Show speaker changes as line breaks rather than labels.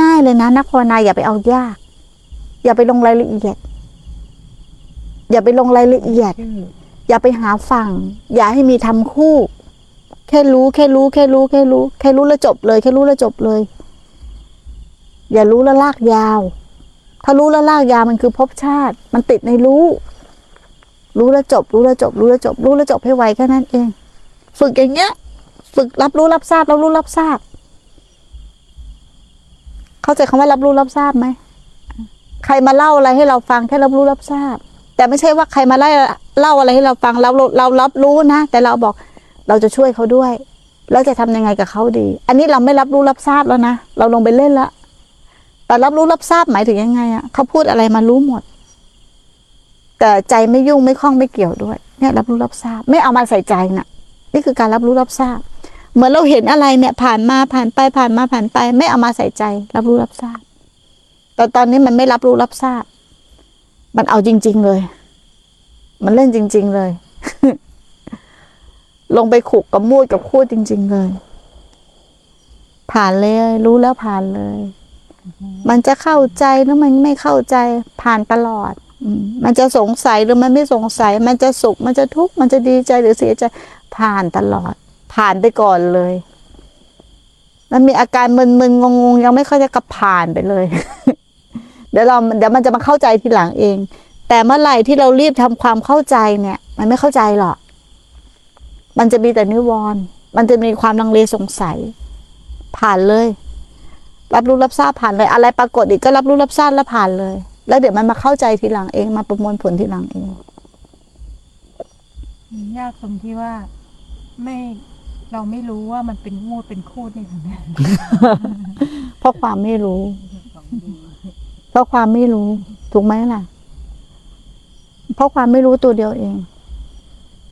ง่ายๆเลยนะนักภาวนาอย่าไปเอายาก อย่าไปลงรายละเอียด อย่าไปลงรายละเอียด
ชื่อ
อย่าไปหาฝั่ง อย่าให้มีทำคู่ แค่รู้ แค่รู้ แค่รู้ แค่รู้ แค่รู้แล้วจบเลย แค่รู้แล้วจบเลย อย่ารู้แล้วลากยาว ถ้ารู้แล้วลากยาวมันคือภพชาติ มันติดในรู้ รู้แล้วจบ รู้แล้วจบ รู้แล้วจบ รู้แล้วจบให้ไวแค่นั้นเอง ฝึกอย่างเงี้ย ฝึกรับรู้รับทราบรับรู้รับทราบ เข้าใจคำว่ารับรู้รับทราบไหมใครมาเล่าอะไรให้เราฟังแค่รับรู้รับทราบ แต่ไม่ใช่ว่าใครมาไล่เล่าอะไรให้เราฟังเราเรารับรู้นะ แต่เราบอกเราจะช่วยเขาด้วยแล้วจะทำยังไงกับเขาดี อันนี้เราไม่รับรู้รับทราบแล้วนะเราลงไปเล่นละแต่รับรู้รับทราบหมายถึงยังไงอะ่ะเขาพูดอะไรมารู้หมด แต่ใจไม่ยุ่งไม่คล้องไม่เกี่ยวด้วย เนี่ย รับรู้รับทราบ ไม่เอามาใส่ใจน่ะ นี่คือการรับรู้รับทราบ เหมือนเราเห็นอะไรเนี่ย ผ่านมาผ่านไปผ่านมาผ่านไป ไม่เอามาใส่ใจ รับรู้รับทราบ แต่ตอนนี้มันไม่รับรู้รับทราบ มันเอาจริง ๆเลย มันเล่นจริง ๆเลย ลงไปขุกกับมูดกับคูดจริง ๆ เลย ผ่านเลย รู้แล้วผ่านเลย มันจะเข้าใจหรือมันไม่เข้าใจผ่านตลอดมันจะสงสัยหรือมันไม่สงสัย มันจะสุข มันจะทุกข์ มันจะดีใจหรือเสียใจ ผ่านตลอด ผ่านไปก่อนเลย มันมีอาการมึนๆงงๆ ยังไม่เข้าใจกับผ่านไปเลย เดี๋ยวเราเดี๋ยวมันจะมาเข้าใจทีหลังเอง แต่เมื่อไหร่ที่เรารีบทำความเข้าใจเนี่ย มันไม่เข้าใจหรอก มันจะมีแต่นิวรณ์มันจะมีความลังเลสงสัย ผ่านเลย รับรู้รับทราบผ่านเลย อะไรปรากฏอีกก็รับรู้รับทราบแล้วผ่านเลย แล้วเดี๋ยวมันมาเข้าใจทีหลังเองมาประมวลผลทีหลังเอง
ยากตรงที่ว่าไม่ เราไม่รู้ว่ามันเป็นงูเป็นคูดนี่ยังไง
เพราะความไม่รู้ เพราะความไม่รู้ ถูกไหมล่ะ เพราะความไม่รู้ตัวเดียวเอง